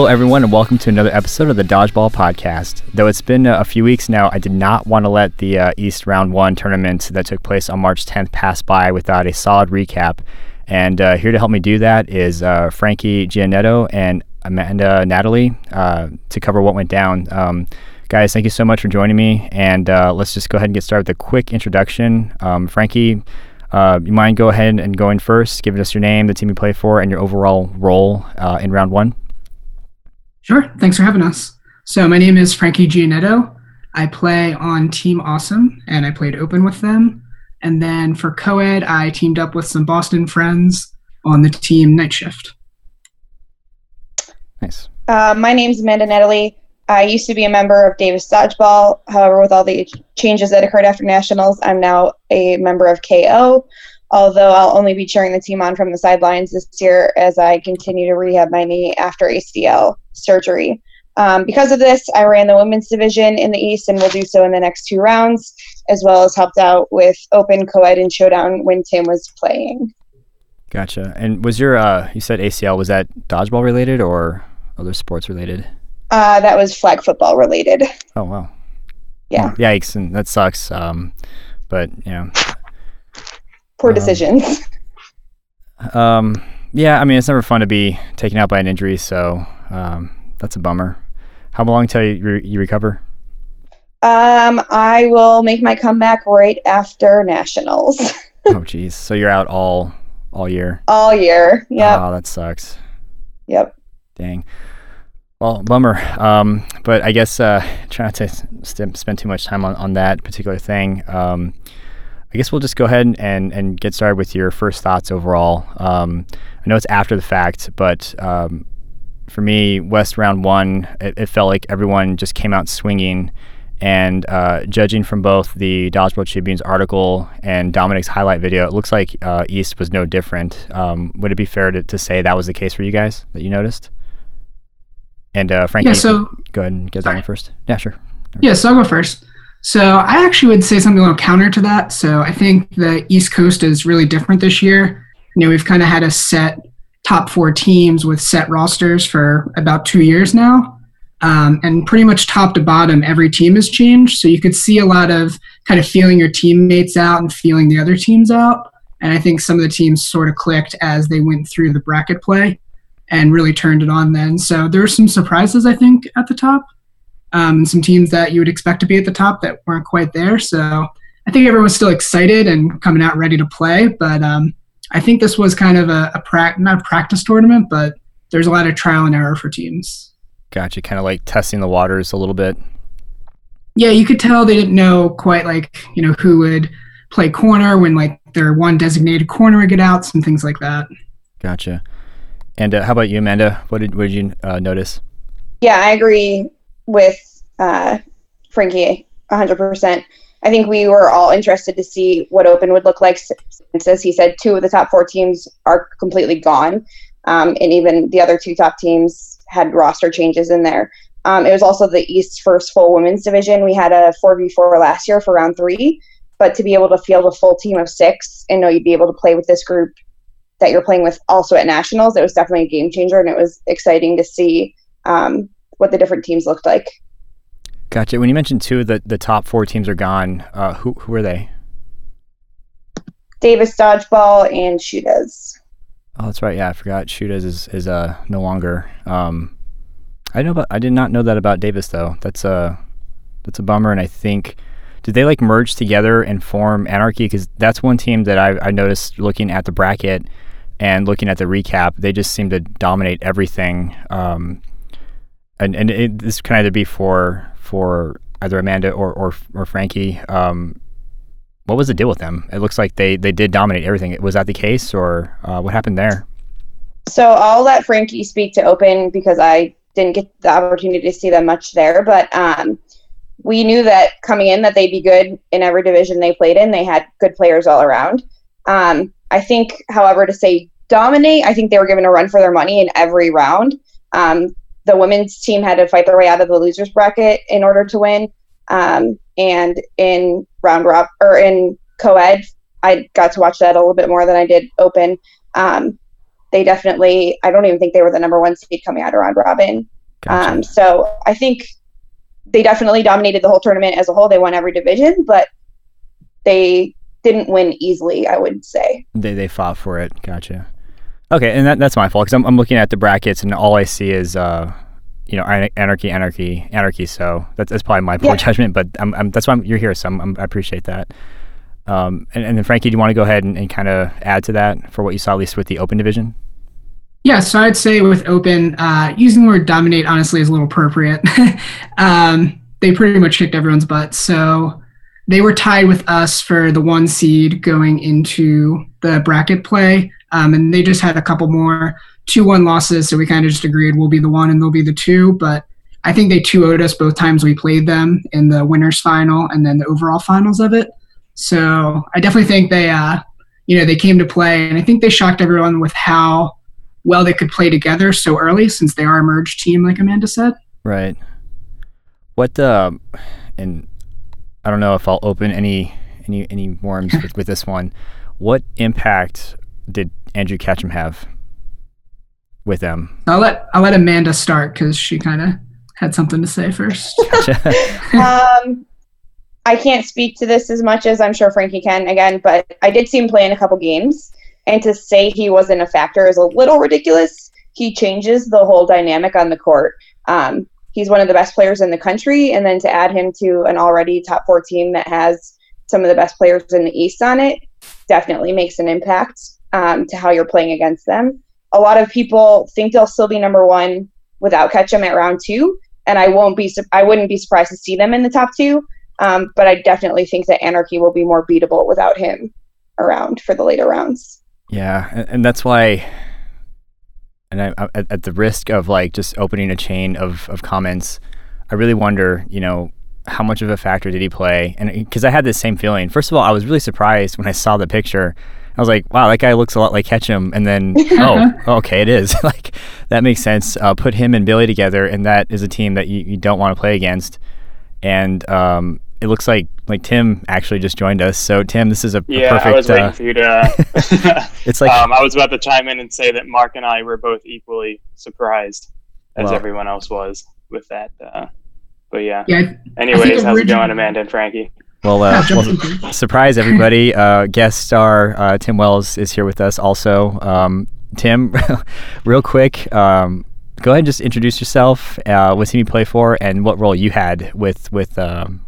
Hello, everyone, and welcome to another episode of the Dodgeball Podcast. Though it's been a few weeks now, I did not want to let the uh, East Round 1 tournament that took place on March 10th pass by without a solid recap. And uh, here to help me do that is uh, Frankie Giannetto and Amanda Natale uh, to cover what went down. Um, guys, thank you so much for joining me. And uh, let's just go ahead and get started with a quick introduction. Um, Frankie, uh, you mind go ahead and going first, giving us your name, the team you play for, and your overall role in round one? Sure. Thanks for having us. So my name is Frankie Giannetto. I play on Team Awesome, and I played open with them. And then for co-ed, I teamed up with some Boston friends on the team Night Shift. Nice. Uh, my name's Amanda Natale. I used to be a member of Davis Dodgeball. However, with all the changes that occurred after Nationals, I'm now a member of KO although I'll only be cheering the team on from the sidelines this year as I continue to rehab my knee after ACL surgery. Um, because of this, I ran the women's division in the East and will do so in the next two rounds, as well as helped out with Open, Co-ed, and Showdown when Tim was playing. Gotcha. And was your, uh, you said ACL, was that dodgeball related or other sports related? Uh, that was flag football related. Oh, wow. Yeah. yikes. And that sucks. Um, but, yeah, poor um, decisions. Um, yeah, I mean, it's never fun to be taken out by an injury, so um, that's a bummer. How long till you, re- you recover? Um, I will make my comeback right after nationals. oh, geez. So you're out all all year. All year. Yeah. Oh, that sucks. Yep. Dang. Well, bummer. Um, but I guess uh, try not to st- spend too much time on, on that particular thing. Um, I guess we'll just go ahead and, and get started with your first thoughts overall. Um, I know it's after the fact, but um, for me, West round one, it, it, felt like everyone just came out swinging. And uh, judging from both the Dodgeball Tribune's article and Dominic's highlight video, it looks like uh, East was no different. Um, would it be fair to, to say that was the case for you guys that you noticed? And uh, Frank, yeah, so, go ahead and get that one first. Yeah, sure. Yeah, so I'll go first. So I actually would say something a little counter to that. So I think the East Coast is really different this year. You know, we've kind of had a set top four teams with set rosters for about two years now. Um, and pretty much top to bottom, every team has changed. So you could see a lot of kind of feeling your teammates out and feeling the other teams out. And I think some of the teams sort of clicked as they went through the bracket play and really turned it on then. So there were some surprises, I think, at the top um, and some teams that you would expect to be at the top that weren't quite there. So I think everyone's still excited and coming out ready to play. But um, I think this was kind of a, a pra- not a practice tournament, but there's a lot of trial and error for teams. Gotcha. Kind of like testing the waters a little bit. Yeah, you could tell they didn't know quite like you know who would play corner when like their one designated corner would get out, some things like that. Gotcha. And uh, how about you, Amanda? What did what did you uh, notice? Yeah, I agree with uh, Frankie 100%. I think we were all interested to see what Open would look like since, as he said, two of the top four teams are completely gone. Um, and even the other two top teams had roster changes in there. Um, it was also the East's first full women's division. We had a 4v4 last year for round three, but to be able to field a full team of six and know you'd be able to play with this group that you're playing with also at nationals, it was definitely a game changer and it was exciting to see um, what the different teams looked like. Gotcha. When you mentioned two of the, the top four teams are gone, uh, who who are they? Davis Dodgeball and Shooters. Oh, that's right. Yeah, I forgot. Shooters is is uh no longer. Um, I know, but I did not know that about Davis though. That's a that's a bummer. And I think did they like merge together and form Anarchy? Because that's one team that I I noticed looking at the bracket and looking at the recap. They just seem to dominate everything. Um, and and it, this can either be for for either Amanda or or, or Frankie. Um, what was the deal with them? It looks like they they did dominate everything. Was that the case, or uh, what happened there? So I'll let Frankie speak to Open because I didn't get the opportunity to see them much there. But um, we knew that coming in that they'd be good in every division they played in. They had good players all around. Um, I think, however, to say dominate, I think they were given a run for their money in every round. Um, the women's team had to fight their way out of the losers bracket in order to win. Um, and in round rob or in co-ed, I got to watch that a little bit more than I did open. Um, they definitely, I don't even think they were the number one seed coming out of round robin. Gotcha. Um, so I think they definitely dominated the whole tournament as a whole. They won every division, but they didn't win easily, I would say. They they fought for it. Gotcha. Okay, and that, that's my fault because I'm, I'm looking at the brackets and all I see is uh, you know, anarchy, anarchy, anarchy. So that's, that's probably my poor Yeah. judgment, but I'm, I'm, that's why I'm, you're here. So I appreciate that. Um, and, and then Frankie, do you want to go ahead and, and kind of add to that for what you saw at least with the open division? Yeah, so I'd say with open, uh, using the word dominate honestly is a little appropriate. um, they pretty much kicked everyone's butt. So they were tied with us for the one seed going into the bracket play. Um, and they just had a couple more 2 1 losses. So we kind of just agreed we'll be the one and they'll be the two. But I think they 2 0'd us both times we played them in the winners final and then the overall finals of it. So I definitely think they, uh, you know, they came to play. And I think they shocked everyone with how well they could play together so early since they are a merged team, like Amanda said. Right. What um, and I don't know if I'll open any any any worms with, with this one. What impact did Andrew Ketchum have with them? I'll let I'll let Amanda start because she kind of had something to say first. um, I can't speak to this as much as I'm sure Frankie can again, but I did see him play in a couple games, and to say he wasn't a factor is a little ridiculous. He changes the whole dynamic on the court. Um, he's one of the best players in the country, and then to add him to an already top four team that has some of the best players in the East on it definitely makes an impact um, to how you're playing against them. A lot of people think they'll still be number one without Ketchum at round two, and I won't be I wouldn't be surprised to see them in the top two. Um, but I definitely think that Anarchy will be more beatable without him around for the later rounds. Yeah, and, that's why. And I, I, at, at the risk of like just opening a chain of, of comments, I really wonder, you know, how much of a factor did he play? And because I had this same feeling. First of all, I was really surprised when I saw the picture. I was like, wow, that guy looks a lot like Ketchum. And then, oh, okay, it is. like, that makes sense. Uh, put him and Billy together, and that is a team that you, you don't want to play against. And um, it looks like like Tim actually just joined us. So, Tim, this is a, a Yeah, perfect. I was waiting uh, for you to. Uh, it's like, um, I was about to chime in and say that Mark and I were both equally surprised, as Well. everyone else was with that. Uh, but yeah. Yeah, Anyways, how's it going, Amanda and Frankie? Well, uh, well, surprise everybody! Uh, guest star uh, Tim Wells is here with us. Also, um, Tim, real quick, um, go ahead and just introduce yourself. Uh, what team you play for, and what role you had with with um,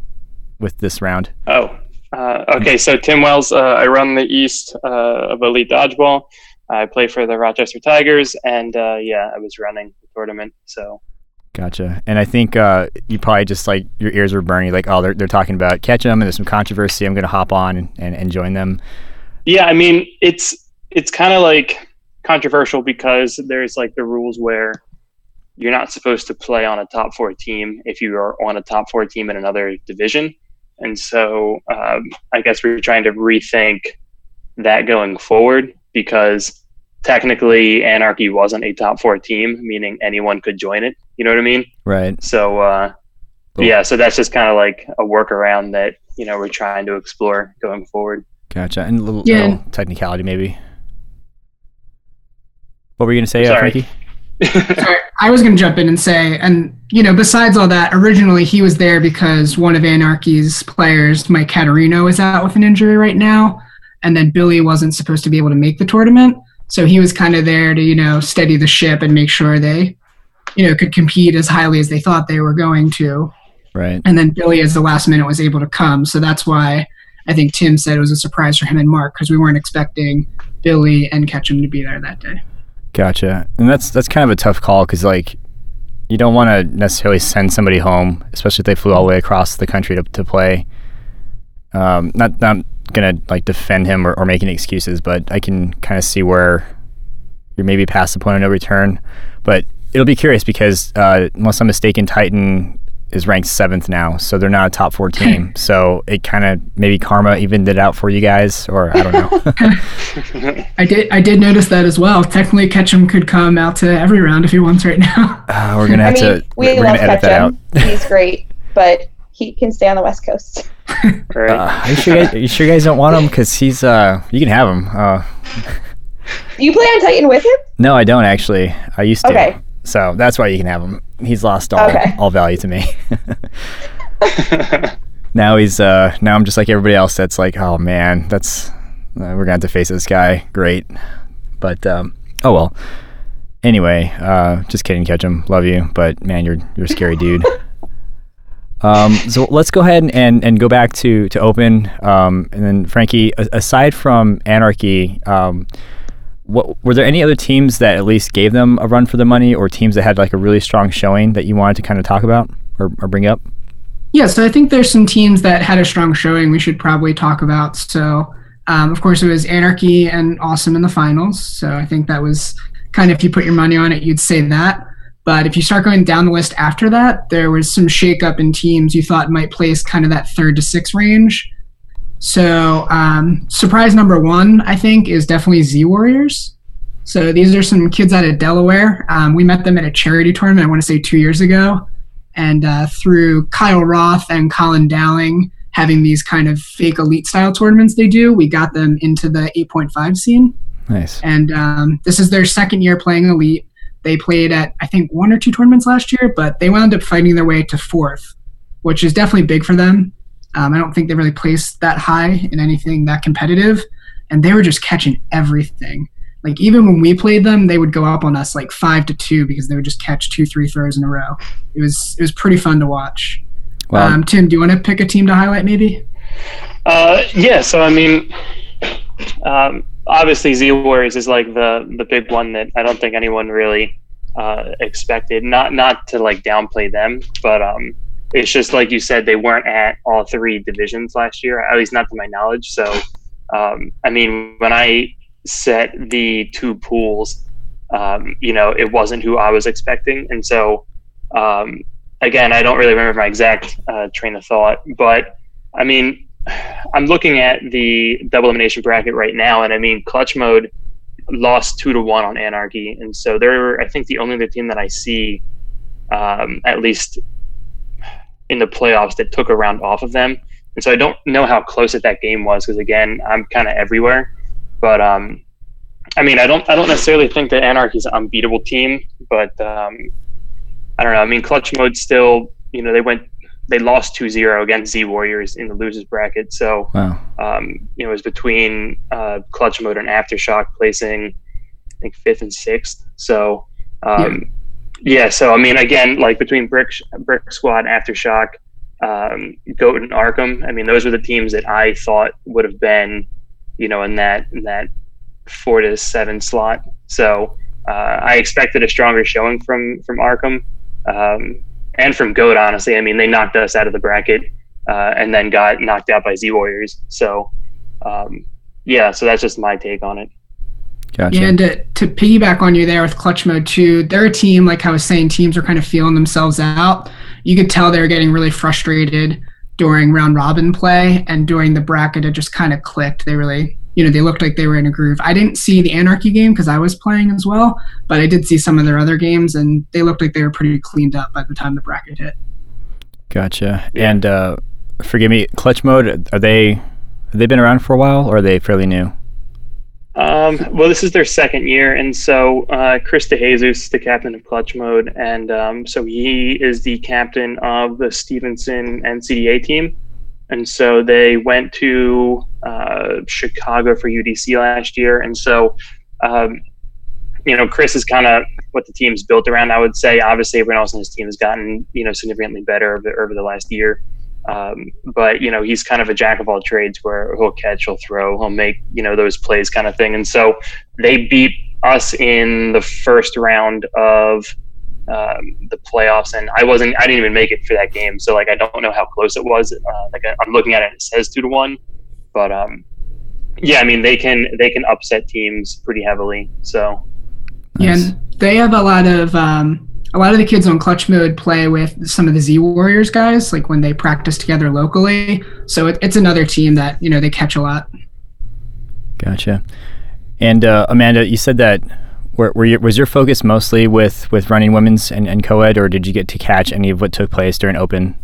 with this round. Oh, uh, okay. So Tim Wells, uh, I run the East uh, of Elite Dodgeball. I play for the Rochester Tigers, and uh, yeah, I was running the tournament. So Gotcha. And I think uh, you probably just like your ears were burning, like, oh, they're, they're talking about Ketchum and there's some controversy. I'm going to hop on and, and, join them. yeah, I mean, it's it's kind of like controversial because there's like the rules where you're not supposed to play on a top four team if you are on a top four team in another division. And so um, I guess we're trying to rethink that going forward because technically Anarchy wasn't a top four team, meaning anyone could join it. You know what I mean? Right. So uh, Cool. yeah, so that's just kind of like a workaround that you know we're trying to explore going forward. Gotcha. And a little, Yeah. little technicality, maybe. What were you going to say, uh, Frankie? Sorry, I was going to jump in and say, and you know, besides all that, originally he was there because one of Anarchy's players, Mike Caterino, is out with an injury right now, and then Billy wasn't supposed to be able to make the tournament, so he was kind of there to you know steady the ship and make sure they, you know, could compete as highly as they thought they were going to. Right. And then Billy, as the last minute, was able to come, so that's why I think Tim said it was a surprise for him and Mark because we weren't expecting Billy and Ketchum to be there that day. Gotcha. And that's that's kind of a tough call because like you don't want to necessarily send somebody home, especially if they flew all the way across the country to, to play. Um, not not gonna like defend him or, or make any excuses, but I can kind of see where you're maybe past the point of no return. But it'll be curious because uh, unless I'm mistaken, Titan is ranked seventh now, so they're not a top four team. so it kind of maybe karma evened it out for you guys, or I don't know. I did. I did notice that as well. Technically, Ketchum could come out to every round if he wants right now. Uh, we're gonna I have mean, to. we we're we're love gonna that out. Ketchum. He's great, but he can stay on the West Coast. right? Uh, are you sure? You guys, are you sure you guys don't want him? Because he's uh, you can have him. Uh, you play on Titan with him? No, I don't actually. I used to. Okay. So that's why you can have him. He's lost all Okay. all value to me. now he's uh now I'm just like everybody else that's like, oh man, that's uh, we're gonna have to face this guy. Great. But um oh well. Anyway, uh just kidding, Ketchum. Love you. But man, you're you're a scary dude. Um, so let's go ahead and, and go back to, to open. Um, and then Frankie, aside from Anarchy, um, what were there any other teams that at least gave them a run for the money, or teams that had like a really strong showing that you wanted to kind of talk about or, or bring up? Yeah, so I think there's some teams that had a strong showing we should probably talk about. So, um, of course, it was Anarchy and Awesome in the finals. So I think that was kind of, if you put your money on it, you'd say that. But if you start going down the list after that, there was some shakeup in teams you thought might place kind of that third to sixth range. So, um, surprise number one, I think, is definitely Z Warriors. So these are some kids out of Delaware. Um, we met them at a charity tournament, I want to say two years ago. And uh, through Kyle Roth and Colin Dowling having these kind of fake elite style tournaments they do, we got them into the 8.5 scene. Nice. And um, this is their second year playing elite. They played at, I think, one or two tournaments last year, but they wound up fighting their way to fourth, which is definitely big for them. Um, I don't think they really placed that high in anything that competitive. And they were just catching everything. Like even when we played them, they would go up on us like five to two because they would just catch two, three throws in a row. It was it was pretty fun to watch. Well, um, Tim, do you want to pick a team to highlight maybe? Uh, yeah, so I mean, um, obviously Z Warriors is like the the big one that I don't think anyone really uh, expected. Not not to like downplay them, but um, it's just like you said, they weren't at all three divisions last year, at least not to my knowledge. So, um, I mean, when I set the two pools, um, you know, it wasn't who I was expecting, and so um, again, I don't really remember my exact uh, train of thought, but I mean, I'm looking at the double elimination bracket right now, and I mean, Clutch Mode lost two to one on Anarchy, and so they're I think the only other team that I see, um, at least in the playoffs, that took a round off of them. And so I don't know how close it that game was because again, I'm kind of everywhere. But um, I mean, I don't I don't necessarily think that Anarchy's an unbeatable team, but um, I don't know. I mean, Clutch Mode still, you know, they went they lost 2-0 against Z Warriors in the losers bracket. So wow. um, you know, it was between uh, Clutch Mode and Aftershock placing, I think, fifth and sixth. So, um, yeah. Yeah, so, I mean, again, like between Brick, Brick Squad, Aftershock, um, Goat, and Arkham, I mean, those were the teams that I thought would have been, you know, in that in that four to seven slot. So, uh, I expected a stronger showing from from Arkham. Um, and from Goat, honestly, I mean, they knocked us out of the bracket uh, and then got knocked out by Z Warriors. So, um, yeah, so that's just my take on it. Gotcha. Yeah, and to, to piggyback on you there with Clutch Mode too, they're a team, like I was saying, teams are kind of feeling themselves out. You could tell they were getting really frustrated during round robin play, and during the bracket, it just kind of clicked. They really, you know, they looked like they were in a groove. I didn't see the Anarchy game because I was playing as well, but I did see some of their other games, and they looked like they were pretty cleaned up by the time the bracket hit. Gotcha. And uh, forgive me, Clutch Mode, are they have they been around for a while or are they fairly new? Um, well, this is their second year, and so uh, Chris DeJesus, the captain of Clutch Mode, and um, so he is the captain of the Stevenson NCDA team, and so they went to uh, Chicago for UDC last year, and so um, you know Chris is kind of what the team's built around. I would say, obviously, everyone else on his team has gotten you know significantly better over, the, over the last year. Um, but you know he's kind of a jack of all trades where he'll catch, he'll throw, he'll make you know those plays kind of thing. And so they beat us in the first round of um, the playoffs, and I wasn't, I didn't even make it for that game. So like I don't know how close it was. Uh, like I, I'm looking at it, it says two to one, but um, yeah, I mean they can they can upset teams pretty heavily. So Yeah, Nice. and they have a lot of um, a lot of the kids on Clutch Mode play with some of the Z Warriors guys, like when they practice together locally. So it, it's another team that you know they catch a lot. Gotcha. And uh, Amanda, you said that were, were your, was your focus mostly with, with running women's and, and co-ed, or did you get to catch any of what took place during open?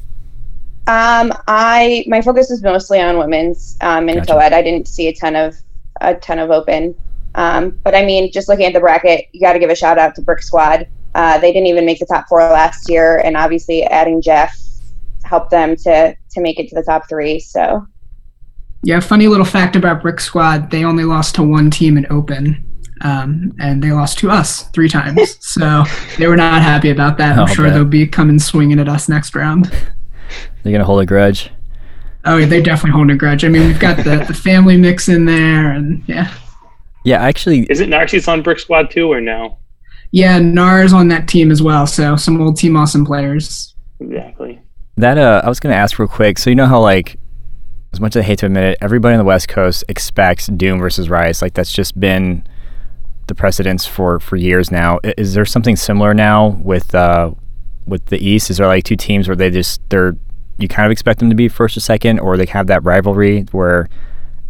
Um, I my focus is mostly on women's um, and Gotcha. co-ed. I didn't see a ton of a ton of open. Um, but I mean, just looking at the bracket, you got to give a shout out to Brick Squad. Uh, they didn't even make the top four last year, and obviously adding Jeff helped them to to make it to the top three. So, yeah, funny little fact about Brick Squad: they only lost to one team in Open, um, and they lost to us three times. so they were not happy about that. I'm I'll sure bet. they'll be coming swinging at us next round. They're gonna hold a grudge. Oh, yeah, they're definitely holding a grudge. I mean, we've got the, the family mix in there, and yeah, Yeah, actually, Is it Narcissus on Brick Squad too, or no? Yeah, Nars on that team as well. So some old Team Awesome players. Exactly. That uh, I was gonna ask real quick. So you know how like, as much as I hate to admit it, everybody on the West Coast expects Doom versus Rise. Like that's just been the precedence for for years now. Is there something similar now with uh, with the East? Is there like two teams where they just they're you kind of expect them to be first or second, or they have that rivalry where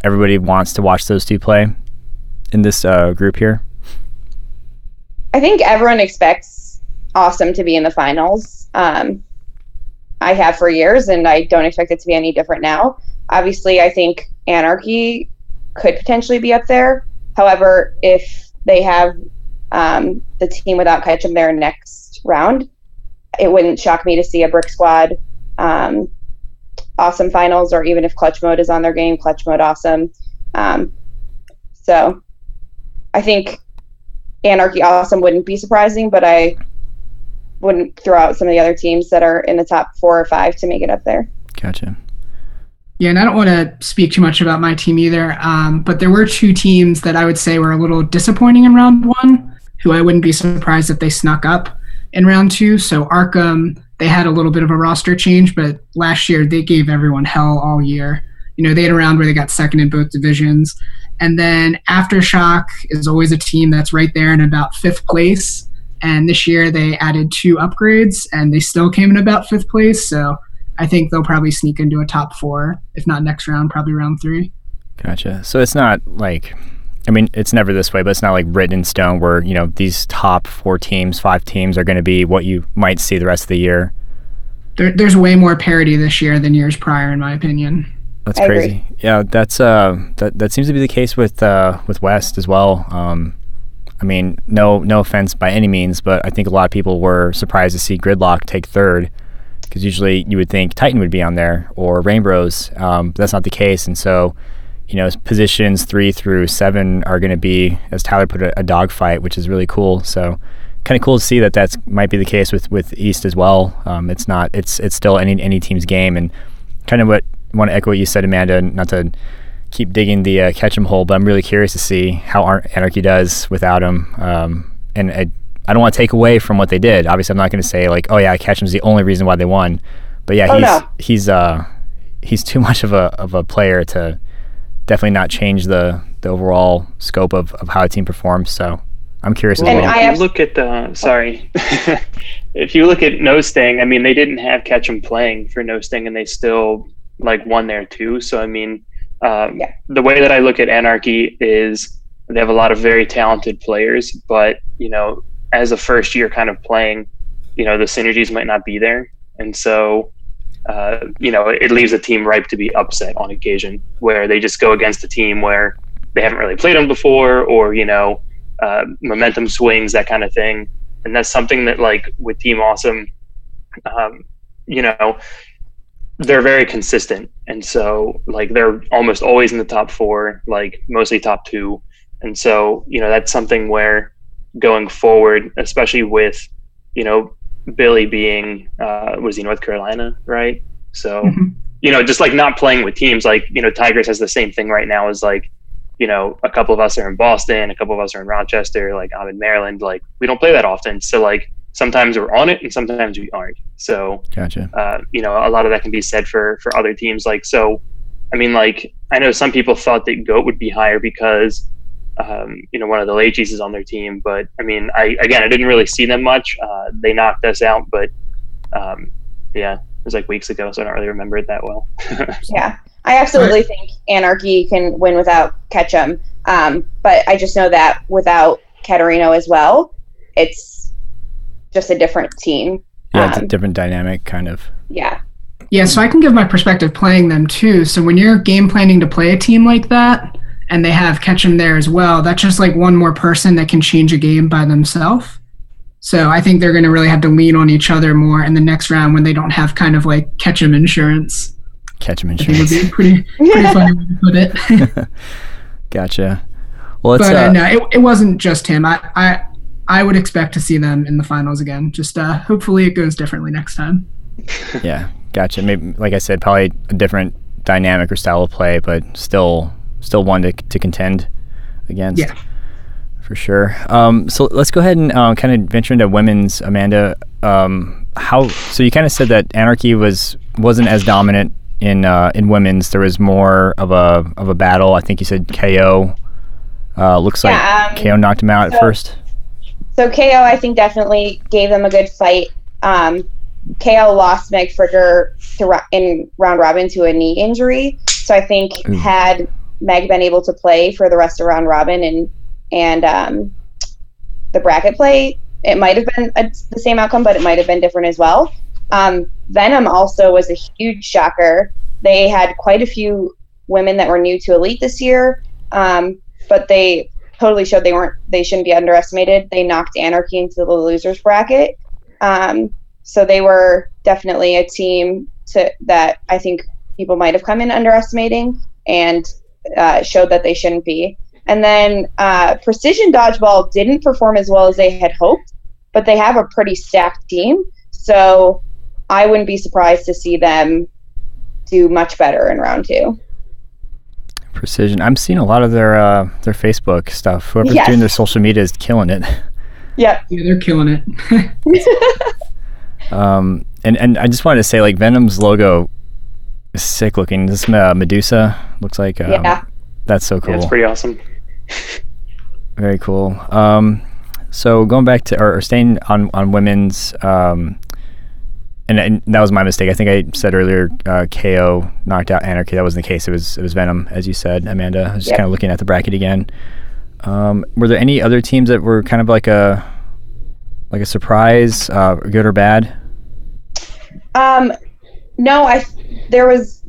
everybody wants to watch those two play in this uh, group here? I think everyone expects Awesome to be in the finals. Um, I have for years, and I don't expect it to be any different now. Obviously, I think Anarchy could potentially be up there. However, if they have um, the team without Ketchum there next round, it wouldn't shock me to see a Brick Squad um, awesome finals, or even if Clutch Mode is on their game, Clutch Mode awesome. Um, so I think Anarchy Awesome wouldn't be surprising, but I wouldn't throw out some of the other teams that are in the top four or five to make it up there. Gotcha. Yeah, and I don't want to speak too much about my team either, um, but there were two teams that I would say were a little disappointing in round one, who I wouldn't be surprised if they snuck up in round two. So Arkham, they had a little bit of a roster change, but last year they gave everyone hell all year. You know, they had a round where they got second in both divisions. And then Aftershock is always a team that's right there in about fifth place. And this year they added two upgrades and they still came in about fifth place. So I think they'll probably sneak into a top four, if not next round, probably round three. Gotcha. So it's not like, I mean, it's never this way, but it's not like written in stone where, you know, these top four teams, five teams are going to be what you might see the rest of the year. There, there's way more parity this year than years prior, in my opinion. That's I agree. crazy. Yeah, that's uh, that that seems to be the case with uh, with West as well. Um, I mean, no no offense by any means, but I think a lot of people were surprised to see Gridlock take third because usually you would think Titan would be on there or Rainbows. Um, but that's not the case, and so you know positions three through seven are going to be, as Tyler put it, a dogfight, which is really cool. So kind of cool to see that that's might be the case with with East as well. Um, it's not it's it's still any any team's game, and kind of what want to echo what you said, Amanda. Not to keep digging the uh, Ketchum hole, but I'm really curious to see how Ar- Anarchy does without him. Um, and I, I don't want to take away from what they did. Obviously, I'm not going to say like, oh yeah, Ketchum's the only reason why they won. But yeah, Oh, he's no. he's uh he's too much of a of a player to definitely not change the the overall scope of, of how a team performs. So I'm curious as And well. I if have- you look at the sorry, if you look at No Sting, I mean they didn't have Ketchum playing for No Sting, and they still like one there too. So I mean, um, Yeah. the way that I look at Anarchy is they have a lot of very talented players, but you know, as a first year kind of playing, you know, the synergies might not be there, and so. Uh, you know, it leaves a team ripe to be upset on occasion, where they just go against a team where they haven't really played them before, or you know, uh, momentum swings, that kind of thing. And that's something that, like, with Team Awesome, um, you know, they're very consistent. And so, like, they're almost always in the top four, like, mostly top two. And so, you know, that's something where going forward, especially with, you know, Billy being, uh, was he North Carolina, right? So, Mhm. you know, just like not playing with teams, like, you know, Tigers has the same thing right now as like, you know, a couple of us are in Boston, a couple of us are in Rochester, like I'm in Maryland. Like we don't play that often. So like sometimes we're on it and sometimes we aren't. So Gotcha. uh, you know, a lot of that can be said for for other teams. Like so I mean like I know some people thought that GOAT would be higher because um, you know, one of the Lachies is on their team. But I mean, I again I didn't really see them much. Uh, they knocked us out, but um, yeah, it was like weeks ago, so I don't really remember it that well. Yeah, I absolutely think Anarchy can win without Ketchum. Um, but I just know that without Caterino as well, it's just a different team. Yeah, it's a Um, different dynamic, kind of. Yeah, Yeah, so I can give my perspective playing them too. So when you're game planning to play a team like that, and they have Ketchum there as well, that's just like one more person that can change a game by themselves. So I think they're going to really have to lean on each other more in the next round when they don't have kind of like Ketchum insurance. Ketchum I think would be a pretty, pretty funny way to put it. Gotcha. Well, it's but uh, uh, no, it, it wasn't just him. I, I I would expect to see them in the finals again. Just uh, hopefully it goes differently next time. yeah, gotcha. Maybe like I said, probably a different dynamic or style of play, but still still one to to contend against. Yeah. for sure. Um, so let's go ahead and uh, kind of venture into women's. Amanda, um, how? So you kind of said that Anarchy was wasn't as dominant in uh, in women's. There was more of a of a battle. I think you said KO. Uh, looks Yeah, like um, KO knocked him out at first. So KO, I think, definitely gave them a good fight. Um, KO lost Meg Fricker to, in round robin to a knee injury. So I think Ooh. had Meg been able to play for the rest of round robin and and um, the bracket play, it might have been a, the same outcome, but it might have been different as well. Um, Venom also was a huge shocker. They had quite a few women that were new to elite this year, um, but they totally showed they weren't they shouldn't be underestimated. They knocked Anarchy into the losers bracket. Um, so they were definitely a team to that I think people might have come in underestimating and uh, showed that they shouldn't be. And then uh, Precision Dodgeball didn't perform as well as they had hoped, but they have a pretty stacked team. So I wouldn't be surprised to see them do much better in round two. Precision. I'm seeing a lot of their uh, their Facebook stuff. Whoever's Yes. doing their social media is killing it. Yep. Yeah, they're killing it. Um, and and I just wanted to say, like Venom's logo is sick looking. This uh, Medusa looks like um, Yeah. that's so Yeah, cool. it's pretty awesome. Very cool. Um, so going back to or, or staying on on women's, um, and, and that was my mistake. I think I said earlier, uh, KO knocked out Anarchy. That wasn't the case. It was it was Venom, as you said, Amanda. I was just Yep. kind of looking at the bracket again. Um, were there any other teams that were kind of like a like a surprise, uh, good or bad? Um, no, I there was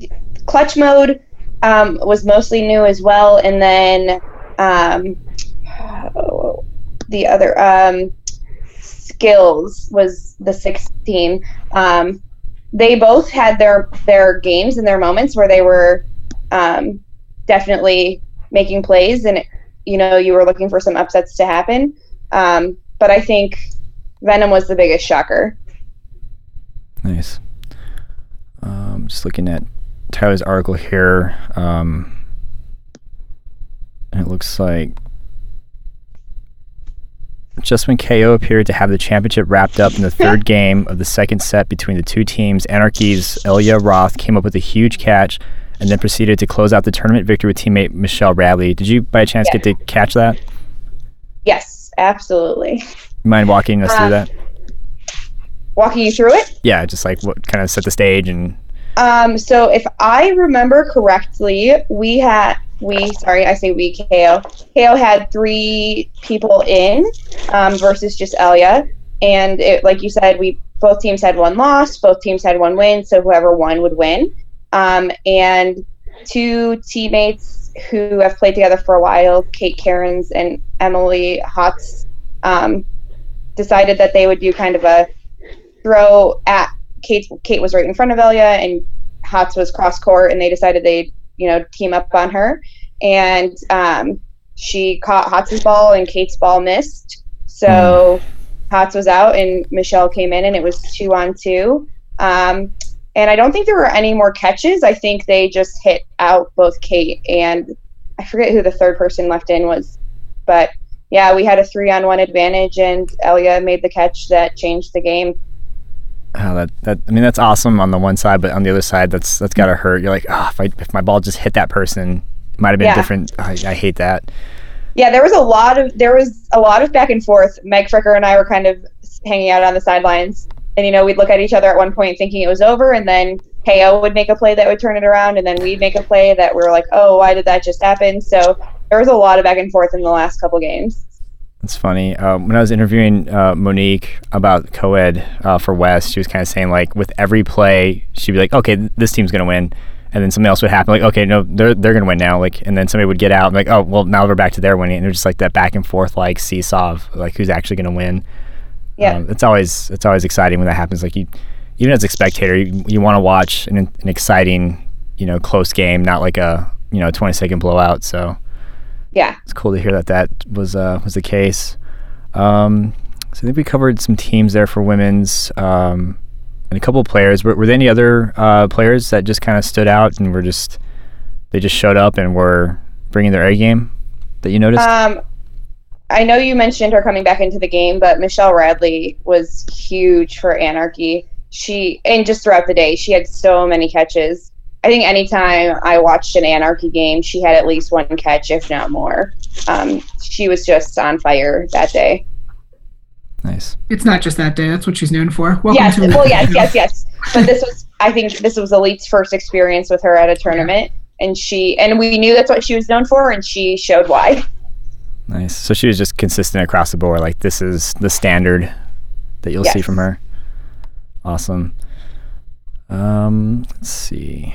clutch mode um, was mostly new as well, and then um, the other um, skills was the 16. Um, they both had their their games and their moments where they were um, definitely making plays, and you know you were looking for some upsets to happen. Um, but I think Venom was the biggest shocker. Nice. Um, just looking at Tyler's article here, um, it looks like just when KO appeared to have the championship wrapped up in the third game of the second set between the two teams, Anarchy's Elia Roth came up with a huge catch and then proceeded to close out the tournament victory with teammate Michelle Radley. Did you, by chance, get to catch that? Yes, absolutely. You mind walking us Uh, through that? Walking you through it. Yeah, just like what kind of set the stage and Um, so if I remember correctly, we had we sorry I say we KO KO had three people in um, versus just Elia, and it, like you said, we both teams had one loss, both teams had one win, so whoever won would win. Um, and two teammates who have played together for a while, Kate Cairns and Emily Hotz, um, decided that they would do kind of a throw at Kate. Kate was right in front of Elia, and Hotz was cross court, and they decided they'd you know team up on her, and um, she caught Hotz's ball, and Kate's ball missed. So Hotz was out, and Michelle came in, and it was two on two. Um, and I don't think there were any more catches. I think they just hit out both Kate and I forget who the third person left in was, but yeah, we had a three on one advantage, and Elia made the catch that changed the game. Oh, that, that I mean that's awesome on the one side, but on the other side, that's that's gotta hurt. You're like, oh, if I if my ball just hit that person, it might have been Yeah. different. I, I hate that. Yeah, there was a lot of there was a lot of back and forth. Meg Fricker and I were kind of hanging out on the sidelines, and you know we'd look at each other at one point thinking it was over, and then KO would make a play that would turn it around, and then we'd make a play that we were like, oh, why did that just happen? So there was a lot of back and forth in the last couple games. It's funny. Um, when I was interviewing uh, Monique about co-ed uh, for West, she was kind of saying like with every play, she'd be like, okay, th- this team's gonna win, and then something else would happen. Like, okay, no, they're they're gonna win now. Like, and then somebody would get out. And like, oh, well, now we're back to their winning. And they're just like that back and forth, like seesaw of like who's actually gonna win. Yeah. Um, it's always it's always exciting when that happens. Like you, even as a spectator, you, you want to watch an, an exciting, you know, close game, not like a you know twenty second blowout. So Yeah. it's cool to hear that that was uh, was the case. Um, so I think we covered some teams there for women's um, and a couple of players. Were, were there any other uh, players that just kind of stood out and were just they just showed up and were bringing their A game that you noticed? Um, I know you mentioned her coming back into the game, but Michelle Radley was huge for Anarchy. She and just throughout the day, she had so many catches. I think anytime I watched an Anarchy game, she had at least one catch, if not more. Um, she was just on fire that day. nice. It's not just that day. That's what she's known for. Welcome yes, to well, yes, yes, yes. But this was, I think, this was Elite's first experience with her at a tournament, and she and we knew that's what she was known for, and she showed why. Nice. So she was just consistent across the board. Like this is the standard that you'll see from her. Awesome. Um, let's see.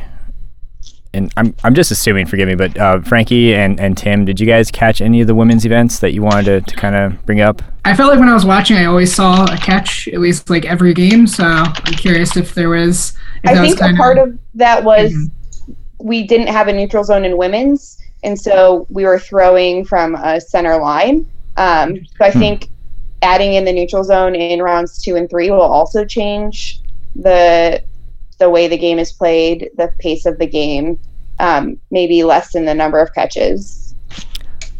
And I'm I'm just assuming, forgive me, but uh, Frankie and, and Tim, did you guys catch any of the women's events that you wanted to, to kind of bring up? I felt like when I was watching, I always saw a catch at least like every game. So I'm curious if there was. If I that was think a kinda- part of that was Mhm. we didn't have a neutral zone in women's, and so we were throwing from a center line. Um, so I Hmm. think adding in the neutral zone in rounds two and three will also change the the way the game is played, the pace of the game, um, maybe lessen the number of catches.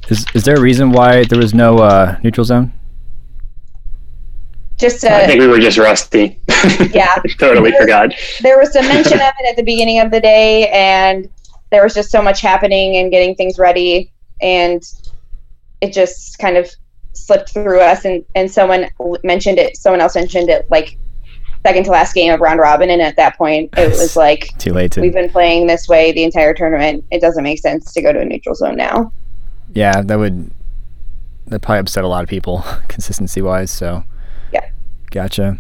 Is is there a reason why there was no uh, neutral zone? Just I think we were just rusty. yeah, totally forgot. there was some mention of it at the beginning of the day and there was just so much happening and getting things ready and it just kind of slipped through us and, and someone mentioned it someone else mentioned it like second to last game of round robin and at that point it was like Too late to. we've been playing this way the entire tournament it doesn't make sense to go to a neutral zone now Yeah, that would that probably upset a lot of people consistency wise. So Yeah. gotcha.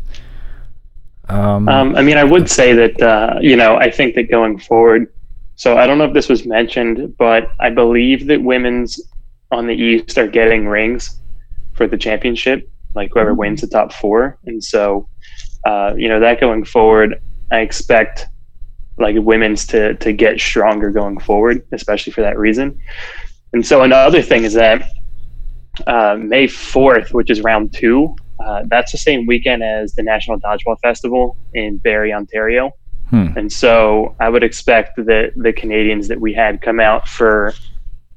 Um, Um, I mean, I would say that uh, you know I think that going forward. So I don't know if this was mentioned, but I believe that women's on the East are getting rings for the championship, like whoever wins the top four. And so, uh, you know, that going forward, I expect like women's to to get stronger going forward, especially for that reason. And so another thing is that uh, May fourth, which is round two, uh, that's the same weekend as the National Dodgeball Festival in Barrie, Ontario. Hmm. And so I would expect that the Canadians that we had come out for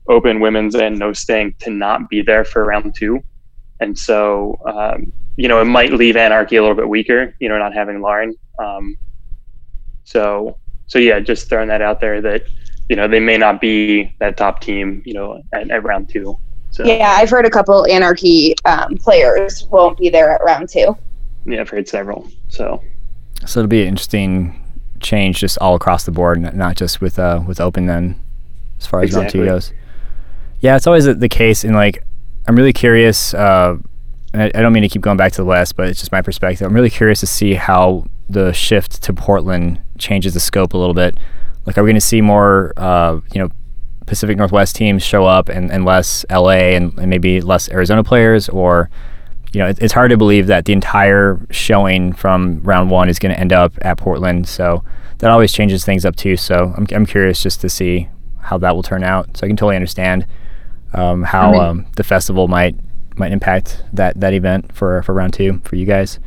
open women's and no stink to not be there for round two. And so, um, you know, it might leave Anarchy a little bit weaker, you know, not having Lauren. Um, so, so yeah, just throwing that out there that, you know, they may not be that top team, you know, at, at round two. So, yeah i've heard a couple anarchy um, players won't be there at round two yeah, I've heard several. So, So it'll be an interesting change just all across the board, not just with uh with open then, as far as round two goes. Yeah, it's always the, the case, and like I'm really curious. Uh, and I, I don't mean to keep going back to the West, but it's just my perspective. I'm really curious to see how the shift to Portland changes the scope a little bit. Like, are we going to see more, uh, you know, Pacific Northwest teams show up and, and less LA and, and maybe less Arizona players, or you know, it, it's hard to believe that the entire showing from round one is going to end up at Portland. So that always changes things up too. So I'm, I'm curious just to see how that will turn out. So I can totally understand um, how I mean- um, the festival might might impact that that event for for round two for you guys.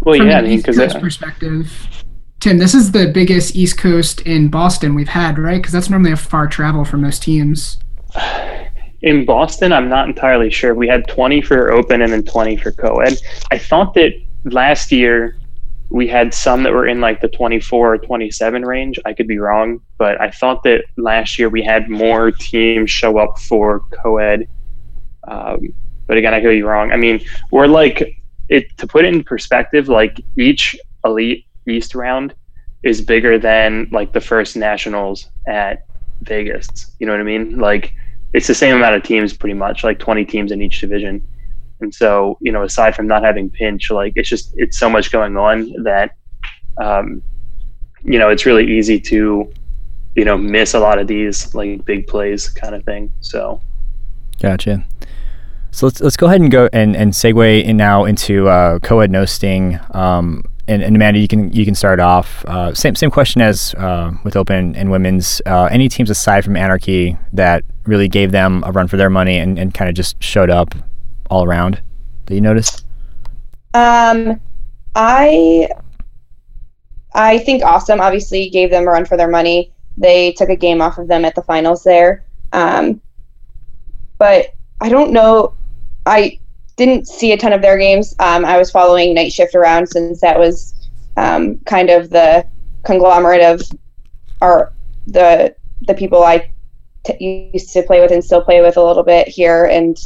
well, From yeah, I an mean, East because Coast perspective, Tim, this is the biggest East Coast in Boston we've had, right? Because that's normally a far travel for most teams. in Boston, I'm not entirely sure. We had 20 for open and then 20 for co-ed. I thought that last year we had some that were in like the 24 or 27 range. I could be wrong, but I thought that last year we had more teams show up for co-ed. Um, but again, I could be wrong. I mean, we're like it to put it in perspective. Like each elite East round is bigger than like the first nationals at Vegas. You know what I mean? Like it's the same amount of teams pretty much like 20 teams in each division and so you know aside from not having pinch like it's just it's so much going on that um, you know it's really easy to you know, miss a lot of these like big plays kind of thing. So, gotcha. So let's let's go ahead and go and, and segue in now into uh, co-ed no sting. Um, and, and, Amanda, you can you can start off. Uh, same same question as uh, with open and women's. Uh, any teams aside from Anarchy that really gave them a run for their money and, and kind of just showed up all around that you noticed? Um, I I think Awesome obviously gave them a run for their money. They took a game off of them at the finals there. Um, but I don't know. I didn't see a ton of their games. Um, I was following Night Shift around since that was um, kind of the conglomerate of our the the people I t- used to play with and still play with a little bit here, and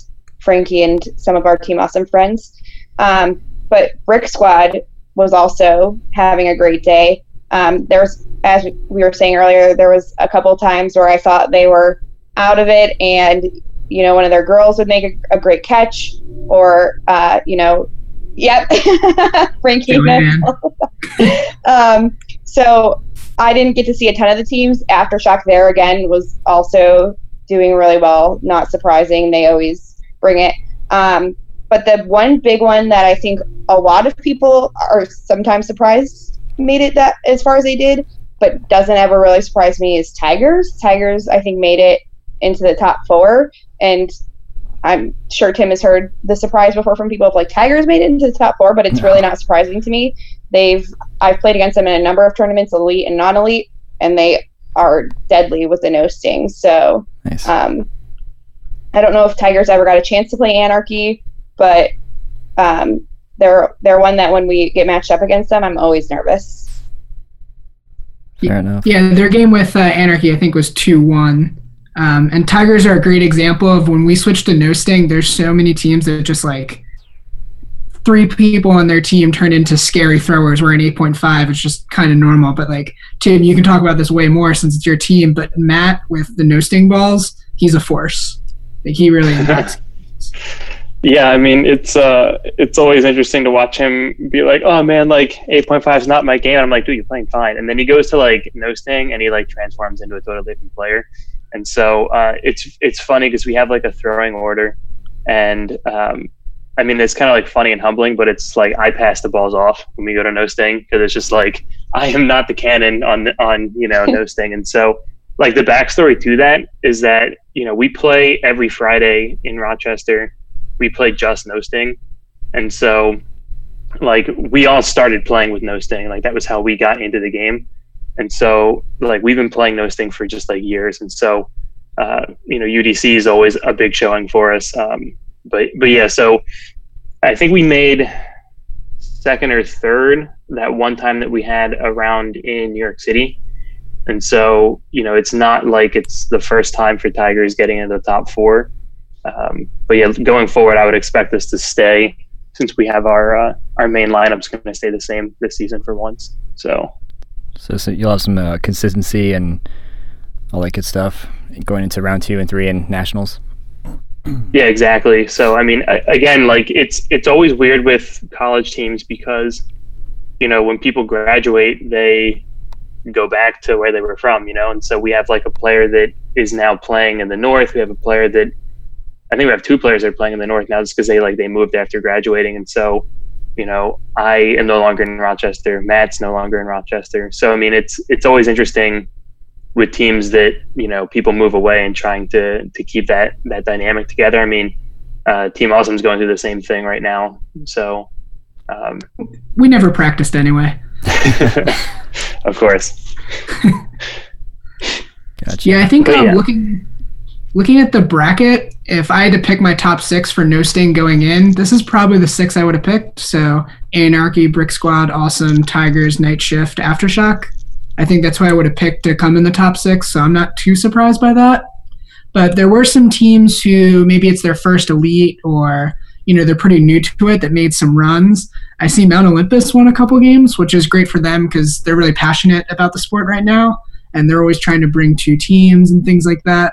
Frankie and some of our Team Awesome friends. Um, but Brick Squad was also having a great day. Um, there was, as we were saying earlier, there was a couple times where I thought they were out of it, and you know, one of their girls would make a, a great catch, or uh, you know, yep, Frankie. um, so I didn't get to see a ton of the teams. Aftershock there again was also doing really well. Not surprising. They always bring it. Um, but the one big one that I think a lot of people are sometimes surprised made it that as far as they did, but doesn't ever really surprise me is Tigers. Tigers, I think, made it into the top four. And I'm sure Tim has heard the surprise before from people of like Tigers made it into the top four, but it's no. really not surprising to me. They've I've played against them in a number of tournaments, elite and non-elite, and they are deadly with the no sting. So nice. um, I don't know if Tigers ever got a chance to play Anarchy, but um, they're they're one that when we get matched up against them, I'm always nervous. Fair enough. Yeah, their game with uh, Anarchy, I think, was two one. Um, and Tigers are a great example of when we switched to no sting. There's so many teams that just like three people on their team turn into scary throwers. We're an 8.5. It's just kind of normal. But like Tim, you can talk about this way more since it's your team. But Matt with the no sting balls, he's a force. Like he really. Yeah, I mean it's uh it's always interesting to watch him be like, oh man, like eight point five is not my game. And I'm like, dude, you're playing fine. And then he goes to like no sting and he like transforms into a totally different player. And so uh, it's it's funny because we have like a throwing order, and um, I mean it's kind of like funny and humbling, but it's like I pass the balls off when we go to no sting because it's just like I am not the cannon on on you know no sting, and so like the backstory to that is that you know we play every Friday in Rochester. We play just no sting, and so like we all started playing with no sting. Like that was how we got into the game, and so like we've been playing those things for just like years, and so uh, you know UDC is always a big showing for us. Um, but but yeah, so I think we made second or third that one time that we had around in New York City. And so, you know, it's not like it's the first time for Tigers getting into the top four. Um, but yeah, going forward, I would expect this to stay since we have our uh, our main lineup's going to stay the same this season for once. So, so, so you'll have some uh, consistency and all that good stuff going into round two and three and nationals. Yeah, exactly. So, I mean, again, like it's it's always weird with college teams because you know when people graduate, they go back to where they were from, you know, and so we have like a player that is now playing in the north. We have a player that I think we have two players that are playing in the North now just because they like they moved after graduating, and so you know I am no longer in Rochester. Matt's no longer in Rochester. So I mean, it's it's always interesting with teams that you know people move away and trying to to keep that that dynamic together. I mean, uh, Team Awesome's going through the same thing right now. So um, we never practiced anyway. of course. gotcha. Yeah, I think uh, yeah. looking looking at the bracket, if I had to pick my top six for no sting going in, this is probably the six I would have picked. So Anarchy, Brick Squad, Awesome, Tigers, Night Shift, Aftershock. I think that's why I would have picked to come in the top six. So I'm not too surprised by that. But there were some teams who maybe it's their first elite or you know they're pretty new to it that made some runs. I see Mount Olympus won a couple games, which is great for them because they're really passionate about the sport right now, and they're always trying to bring two teams and things like that.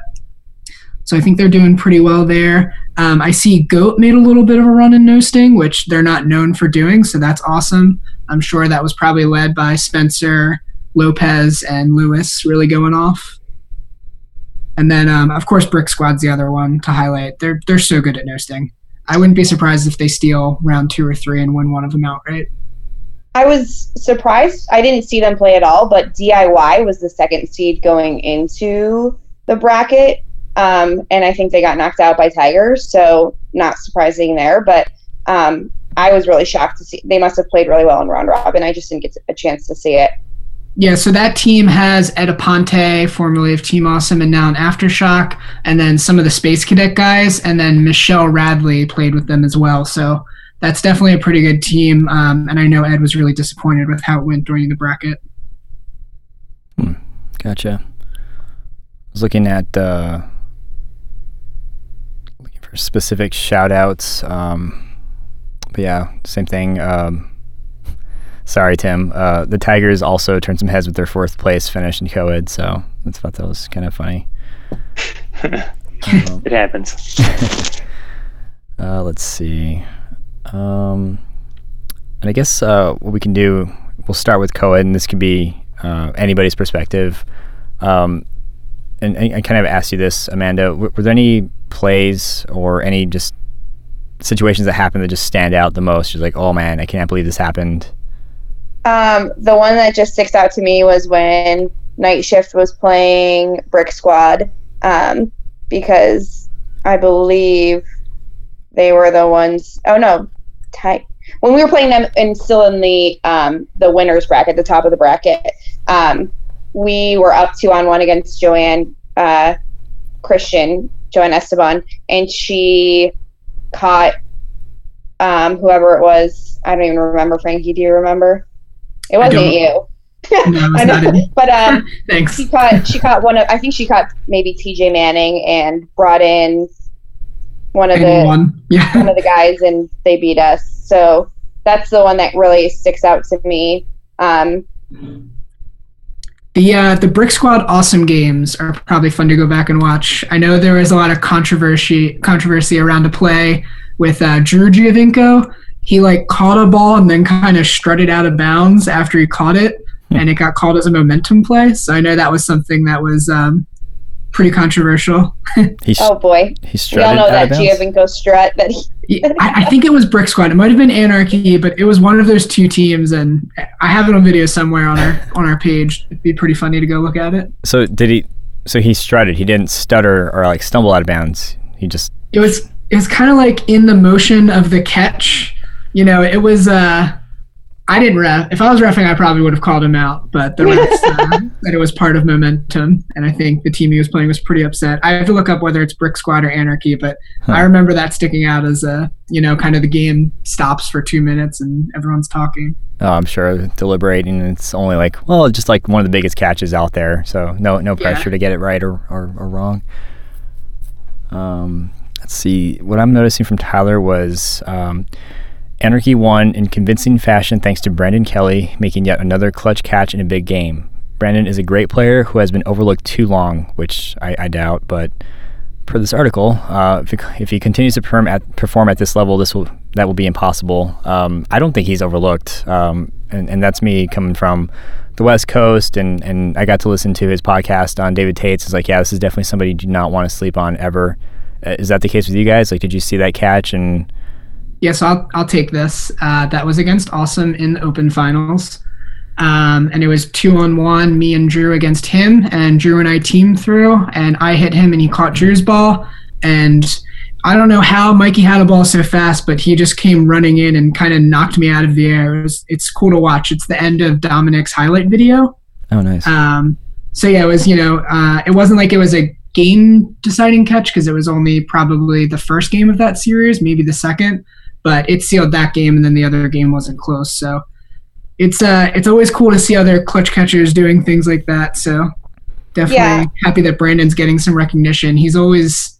So I think they're doing pretty well there. Um, I see Goat made a little bit of a run in no sting, which they're not known for doing, so that's awesome. I'm sure that was probably led by Spencer, Lopez and Lewis really going off. And then, um, of course, Brick Squad's the other one to highlight. They're they're so good at no sting. I wouldn't be surprised if they steal round two or three and win one of them outright. I was surprised. I didn't see them play at all, but DIY was the second seed going into the bracket. Um, and I think they got knocked out by Tigers, so not surprising there. But um, I was really shocked to see they must have played really well in round robin. I just didn't get a chance to see it. Yeah, so that team has Ed Aponte, formerly of Team Awesome and now in Aftershock, and then some of the Space Cadet guys, and then Michelle Radley played with them as well. So that's definitely a pretty good team. Um, and I know Ed was really disappointed with how it went during the bracket. Hmm. Gotcha. I was looking at uh, looking for specific shout outs. Um, but yeah, same thing. Um, sorry, Tim. Uh, the Tigers also turned some heads with their fourth place finish in co-ed, so I thought that was kind of funny. it happens. uh, let's see. Um, and I guess uh, what we can do, we'll start with co-ed, and this could be uh, anybody's perspective. Um, and, and, I kind of asked you this, Amanda. W- were there any plays or any just situations that happen that just stand out the most? You're like, oh man, I can't believe this happened. Um, the one that just sticks out to me was when Night Shift was playing Brick Squad, um, because I believe they were the ones. Oh no, tight. When we were playing them and still in the um, the winners bracket, the top of the bracket, um, we were up two on one against Joanne uh, Christian, Joanne Esteban, and she caught um, whoever it was. I don't even remember. Frankie, do you remember? It wasn't you. No, it's not but um, Thanks. she caught she caught one of I think she caught maybe TJ Manning and brought in one of the Yeah. one of the guys and they beat us. So that's the one that really sticks out to me. Um, The uh, the Brick Squad awesome games are probably fun to go back and watch. I know there was a lot of controversy controversy around a play with uh, Drew Giovinco. He like caught a ball and then kind of strutted out of bounds after he caught it, and it got called as a momentum play. So I know that was something that was um, pretty controversial. He, oh boy, he we all know that of. Giovinco strut that he I, I think it was Brick Squad. It might have been Anarchy, but it was one of those two teams, and I have it on video somewhere on our on our page. It'd be pretty funny to go look at it. So did he? So he strutted. He didn't stutter or like stumble out of bounds. He just It was it was kind of like in the motion of the catch. You know, it was. uh I didn't ref. If I was refing, I probably would have called him out. But the refs uh, said it was part of momentum, and I think the team he was playing was pretty upset. I have to look up whether it's Brick Squad or Anarchy, but Huh. I remember that sticking out as a you know kind of the game stops for two minutes and everyone's talking. Oh, I'm sure deliberating. It's only like well, just like one of the biggest catches out there. So no, no Yeah. pressure to get it right or, or, or wrong. Um, let's see. What I'm noticing from Tyler was um, Anarchy won in convincing fashion thanks to Brandon Kelly making yet another clutch catch in a big game. Brandon is a great player who has been overlooked too long, which I, I doubt, but per this article, uh, if, he, if he continues to perform at, perform at this level, this will that will be impossible. Um, I don't think he's overlooked, um, and, and that's me coming from the West Coast, and, and I got to listen to his podcast on David Tate's. It's like, yeah, this is definitely somebody you do not want to sleep on ever. Uh, is that the case with you guys? Like, did you see that catch? And Yes, I'll I'll take this. Uh, that was against Awesome in the Open Finals, um, and it was two on one, me and Drew against him, and Drew and I teamed through, and I hit him, and he caught Drew's ball, and I don't know how Mikey had a ball so fast, but he just came running in and kind of knocked me out of the air. It was, it's cool to watch. It's the end of Dominic's highlight video. oh, nice. Um, so yeah, it was you know uh, it wasn't like it was a game deciding catch because it was only probably the first game of that series, maybe the second, but it sealed that game, and then the other game wasn't close. So it's uh it's always cool to see other clutch catchers doing things like that. So definitely Yeah. happy that Brandon's getting some recognition. He's always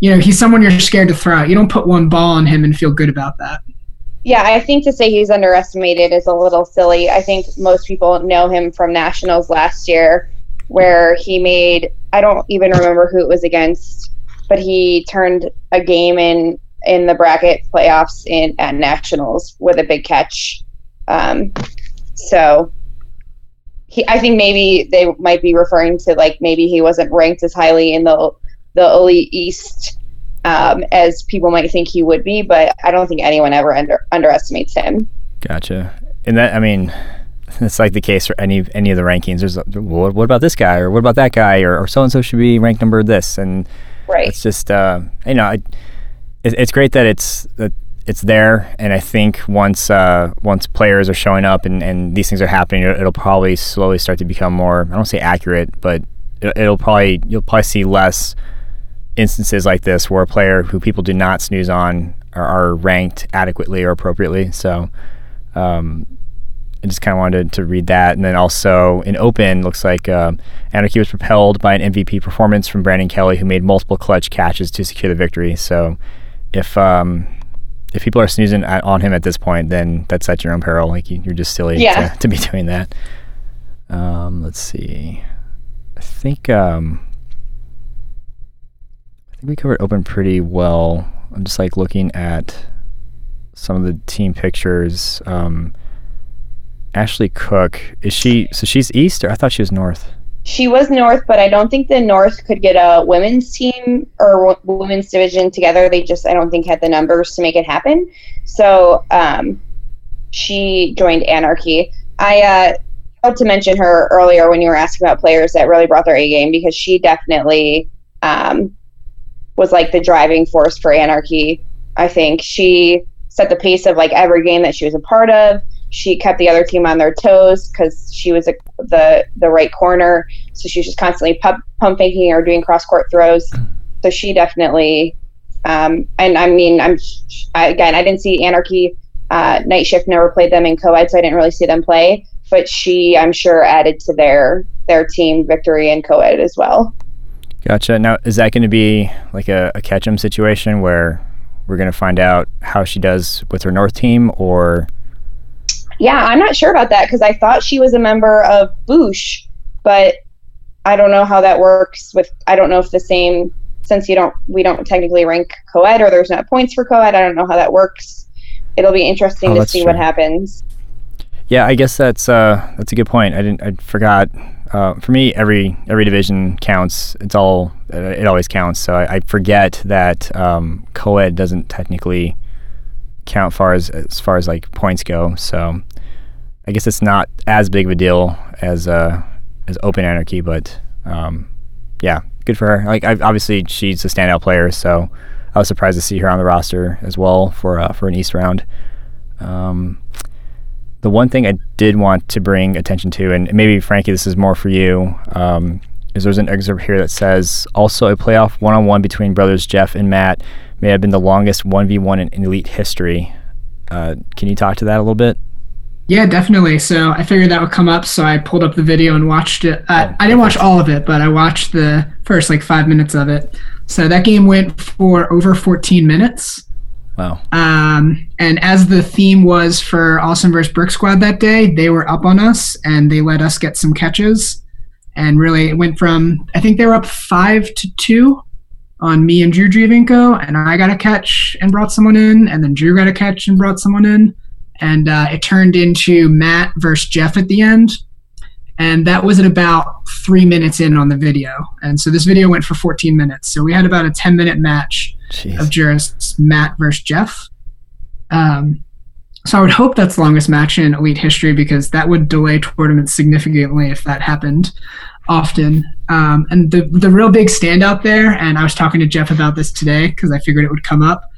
you know he's someone you're scared to throw out. You don't put one ball on him and feel good about that. Yeah, I think to say he's underestimated is a little silly. I think most people know him from nationals last year, where he made I don't even remember who it was against, but he turned a game in in the bracket playoffs in at nationals with a big catch. Um, so he, I think maybe they might be referring to like maybe he wasn't ranked as highly in the the elite East um, as people might think he would be, but I don't think anyone ever under, underestimates him. Gotcha. And that, I mean, it's like the case for any any of the rankings. There's, well, what about this guy, or what about that guy, or so and so should be ranked number this, and right. It's just, uh, you know, I, it's great that it's that it's there, and I think once uh, once players are showing up and, and these things are happening, it'll, probably slowly start to become more. I don't say accurate, but it, it'll probably you'll probably see less instances like this where a player who people do not snooze on are, are ranked adequately or appropriately. So um, I just kind of wanted to read that. And then also in Open, looks like uh, Anarchy was propelled by an MVP performance from Brandon Kelly, who made multiple clutch catches to secure the victory. So if um, if people are snoozing at, on him at this point, then that's at your own peril. Like you, are just silly yeah. to, to, be doing that. Um, let's see. I think um, I think we covered open pretty well. I'm just like looking at some of the team pictures. Um, Ashley Cook is she? So she's east, or I thought she was north. She was north, but I don't think the north could get a women's team or women's division together. They just I don't think had the numbers to make it happen. So um, she joined Anarchy. I uh, to mention her earlier when you were asking about players that really brought their A game because she definitely um, was like the driving force for anarchy. I think she set the pace of like every game that she was a part of. She kept the other team on their toes because she was a, the the right corner, so she was just constantly pump, pump faking or doing cross court throws. So she definitely, um, and I mean, I'm I, again, I didn't see Anarchy uh, night shift. Never played them in co-ed, so I didn't really see them play. But she, I'm sure, added to their their team victory in co-ed as well. Gotcha. Now, is that going to be like a, a Ketchum situation where we're going to find out how she does with her North team, or? Yeah, I'm not sure about that because I thought she was a member of Boosh, but I don't know how that works. With I don't know if the same since you don't we don't technically rank co-ed or there's not points for co-ed. I don't know how that works. It'll be interesting oh, to see true. what happens. Yeah, I guess that's uh, that's a good point. I didn't I forgot uh, for me, every every division counts. It's all uh, it always counts. So I, I forget that um, co-ed doesn't technically count far as as far as like points go. So I guess it's not as big of a deal as uh, as open anarchy, but um, yeah, good for her. Like I've, obviously she's a standout player, so I was surprised to see her on the roster as well for uh, for an East round. Um, the one thing I did want to bring attention to, and maybe Frankie, this is more for you, um, is there's an excerpt here that says also a playoff one-on-one between brothers Jeff and Matt may have been the longest 1v1 in, in elite history. Uh, can you talk to that a little bit? Yeah, definitely. So I figured that would come up, so I pulled up the video and watched it. Uh, oh, I didn't watch all of it, but I watched the first like five minutes of it. So that game went for over 14 minutes. Wow. Um, and as the theme was for Awesome vs. Brick Squad that day, they were up on us and they let us get some catches. And really, it went from, I think they were up five to two on me and Drew Giovinco. And I got a catch and brought someone in. And then Drew got a catch and brought someone in. And uh, it turned into Matt versus Jeff at the end. And that was at about three minutes in on the video. And so this video went for 14 minutes. So we had about a 10 minute match Jeez. of just Matt versus Jeff. Um, so I would hope that's the longest match in Elite history because that would delay tournaments significantly if that happened often. Um, and the the real big standout there, and I was talking to Jeff about this today because I figured it would come up.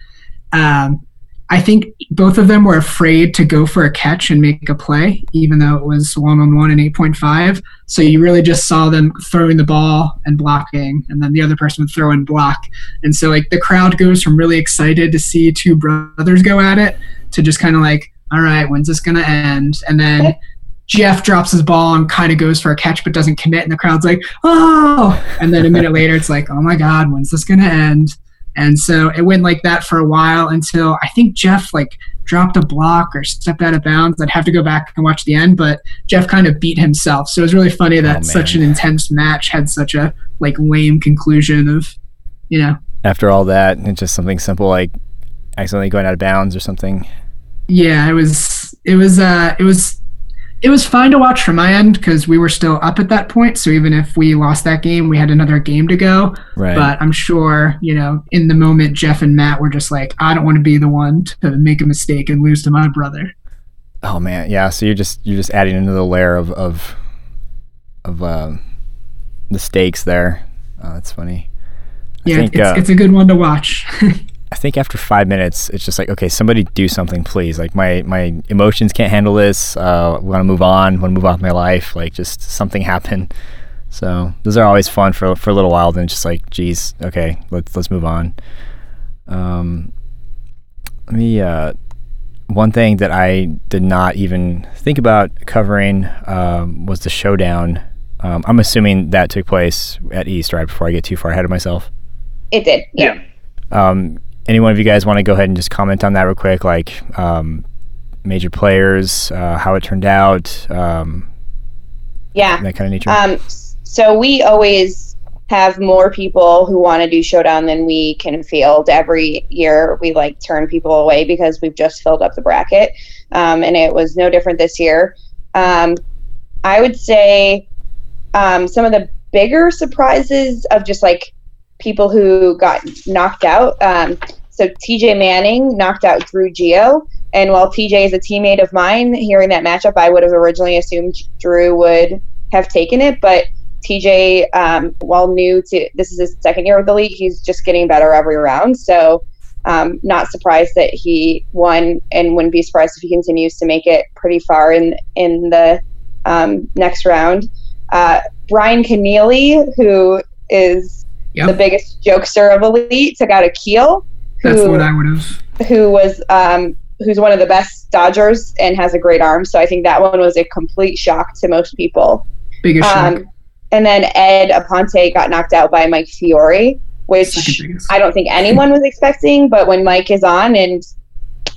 Um, I think both of them were afraid to go for a catch and make a play, even though it was one on one and 8.5. So you really just saw them throwing the ball and blocking, and then the other person would throw and block. And so, like, the crowd goes from really excited to see two brothers go at it to just kind of like, all right, when's this going to end? And then Jeff drops his ball and kind of goes for a catch but doesn't commit, and the crowd's like, oh! And then a minute later, it's like, oh my God, when's this going to end? And so it went like that for a while until I think Jeff like dropped a block or stepped out of bounds. I'd have to go back and watch the end, but Jeff kind of beat himself. So it was really funny that oh, such an intense match had such a like lame conclusion of, you know. After all that, it's just something simple like accidentally going out of bounds or something. Yeah, it was it was uh it was it was fine to watch from my end because we were still up at that point. So even if we lost that game, we had another game to go. Right. But I'm sure, you know, in the moment, Jeff and Matt were just like, I don't want to be the one to make a mistake and lose to my brother. oh man, yeah. So you're just you're just adding another layer of of of uh, the stakes there. Oh, that's funny. I Yeah, think, it's, uh, it's a good one to watch. I think after five minutes, it's just like, okay, somebody do something, please. Like my my emotions can't handle this. Uh, want to move on. Want to move on with my life. Like just something happen. So those are always fun for for a little while. Then just like, geez, okay, let's let's move on. Um, let me. Uh, one thing that I did not even think about covering um, was the showdown. Um, I'm assuming that took place at East, right? Before I get too far ahead of myself. It did. Yeah. Yeah. Um, any one of you guys want to go ahead and just comment on that real quick, like um, major players, uh, how it turned out, um, Yeah. that kind of nature? Um, so we always have more people who want to do showdown than we can field every year. We like turn people away because we've just filled up the bracket, um, and it was no different this year. Um, I would say um, some of the bigger surprises of just like people who got knocked out. Um, so TJ Manning knocked out Drew Geo. And while TJ is a teammate of mine, hearing that matchup, I would have originally assumed Drew would have taken it. But TJ, um, while new to this is his second year with the league, he's just getting better every round. So, um, not surprised that he won, and wouldn't be surprised if he continues to make it pretty far in in the um, next round. Uh, Brian Keneally, who is Yep. the biggest jokester of elite, took out a keel. That's who- what I would have. who was um, who's one of the best dodgers and has a great arm. So I think that one was a complete shock to most people. Biggest shock. Um, and then Ed Aponte got knocked out by Mike Fiore, which I don't think anyone was expecting. But when Mike is on and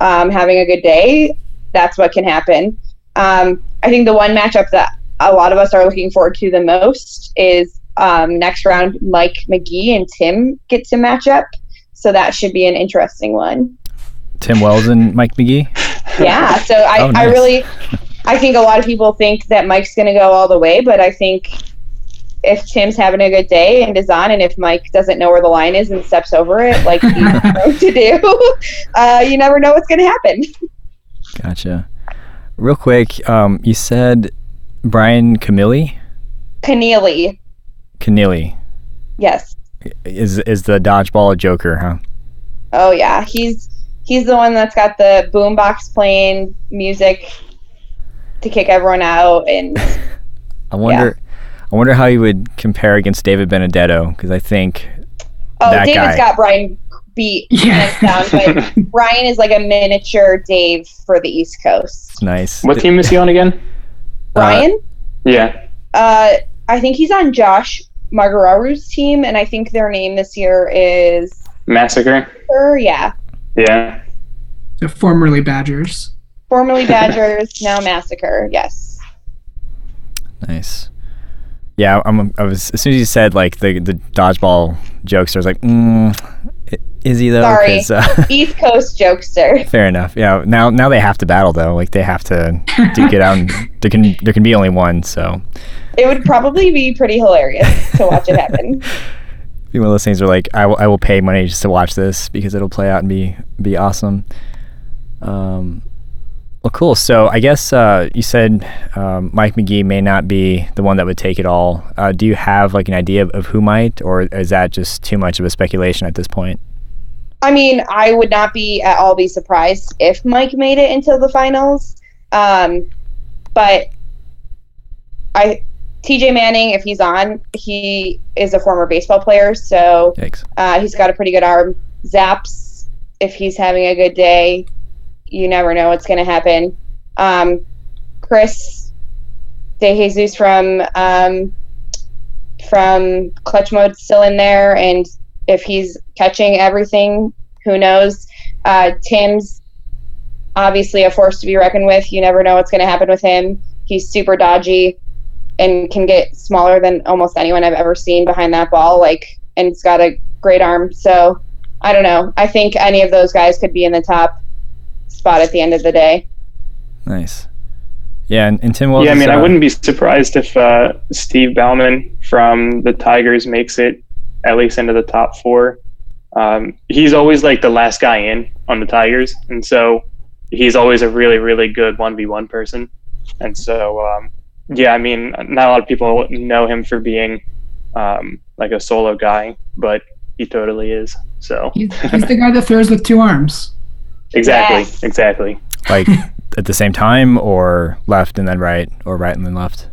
um, having a good day, that's what can happen. Um, I think the one matchup that a lot of us are looking forward to the most is um, next round. Mike McGee and Tim get to match up, so that should be an interesting one. Tim Wells and Mike McGee. yeah so I, Oh, I really i think a lot of people think that mike's going to go all the way but i think if tim's having a good day and is on and if mike doesn't know where the line is and steps over it like he's known to do uh, you never know what's going to happen Gotcha. Real quick, um, you said Brian Camilli, Keneally, Keneally yes is is the dodgeball a joker, huh? oh yeah he's he's the one that's got the boombox playing music to kick everyone out and I wonder. I wonder how you would compare against David Benedetto because I think oh That david's guy. got brian beat Yeah. down but brian is like a miniature dave for the east coast nice. What team is he on again? Brian? Yeah. Uh, I think he's on Josh Margararu's team, and I think their name this year is. Massacre. Or, yeah. Yeah. The formerly Badgers. Formerly Badgers, now Massacre. Yes. Nice. Yeah, I'm. I was as soon as you said like the the dodgeball jokes, I was like, mm, i- is he though? Sorry. 'Cause, uh, East Coast jokester. fair enough. Yeah. Now now they have to battle though. Like they have to duke it out. And there can there can be only one. So It would probably be pretty hilarious to watch it happen. be one of those things where like I will I will pay money just to watch this because it'll play out and be be awesome. Um, well, cool. So I guess uh, you said um, Mike McGee may not be the one that would take it all. Uh, do you have like an idea of, of who might, or is that just too much of a speculation at this point? I mean, I would not be at all be surprised if Mike made it into the finals. Um, but I, TJ Manning, if he's on, he is a former baseball player, so uh, he's got a pretty good arm. Zaps, if he's having a good day, you never know what's going to happen. Um, Chris De Jesus from um, from Clutch Mode still in there, and if he's catching everything, who knows? Uh, Tim's obviously a force to be reckoned with. You never know what's going to happen with him. He's super dodgy and can get smaller than almost anyone I've ever seen behind that ball. Like, and he's got a great arm. So I don't know. I think any of those guys could be in the top spot at the end of the day. Nice. Yeah, and, and Tim, what yeah, I was, mean, I uh, wouldn't be surprised if uh, Steve Bauman from the Tigers makes it at least into the top four. Um, he's always like the last guy in on the Tigers, and so he's always a really, really good one v one person. And so, um, yeah, I mean, not a lot of people know him for being um, like a solo guy, but he totally is. So He's, he's the guy that throws with two arms. exactly, Yes. exactly. like at the same time or left and then right or right and then left?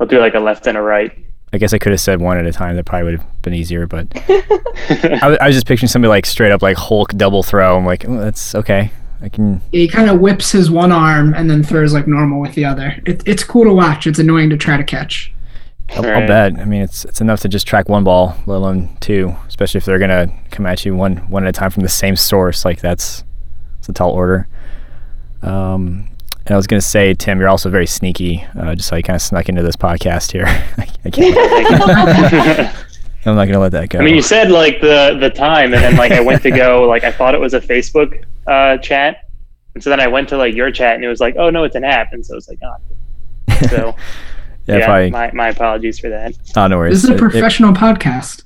I'll do like a left and a right. I guess I could have said one at a time. That probably would have been easier, but I, was- I was just picturing somebody like straight up like Hulk double throw. I'm like, oh, that's okay. I can. He kind of whips his one arm and then throws like normal with the other. It, it's cool to watch. It's annoying to try to catch. I'll, I'll bet. I mean, it's it's enough to just track one ball, let alone two. Especially if they're gonna come at you one one at a time from the same source. Like that's it's a tall order. Um, and I was gonna say, Tim, you're also very sneaky. Uh, just like kind of snuck into this podcast here. I, I can't. I'm not gonna let that go. I mean, you said like the the time, and then like I went to go like I thought it was a Facebook uh, chat, and so then I went to like your chat, and it was like, oh no, it's an app, and so it's like, oh, so yeah, yeah, probably. my my apologies for that. oh, no worries. This is a It- it- professional podcast.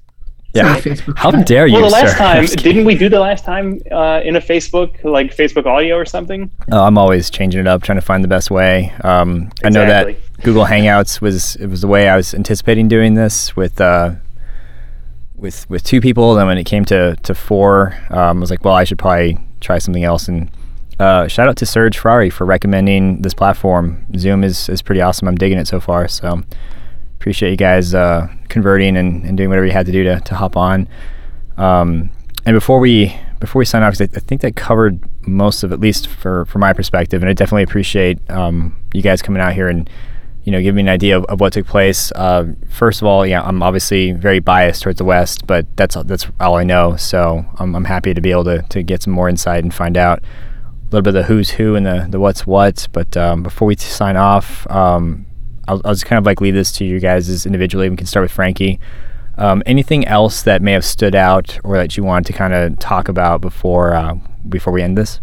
Yeah. Facebook how chat. dare you? Well, the last sir. time I'm just kidding. didn't we do the last time uh, in a Facebook like Facebook audio or something? Oh, I'm always changing it up, trying to find the best way. Um, I know that Google Hangouts was it was the way I was anticipating doing this with uh, with with two people. Then when it came to to four, um, I was like, well, I should probably try something else. And uh, shout out to Serge Ferrari for recommending this platform. Zoom is is pretty awesome. I'm digging it so far. So appreciate you guys uh, converting and, and doing whatever you had to do to to hop on. Um, and before we before we sign off, I, I think that covered most of at least for for my perspective, and I definitely appreciate um, you guys coming out here and you know giving me an idea of, of what took place. Uh, first of all, yeah, I'm obviously very biased towards the West, but that's that's all I know. So I'm, I'm happy to be able to to get some more insight and find out a little bit of the who's who and the the what's what. But um, before we sign off. Um, I'll, I'll just kind of like leave this to you guys individually. We can start with Frankie. Um, anything else that may have stood out or that you wanted to kind of talk about before uh, before we end this?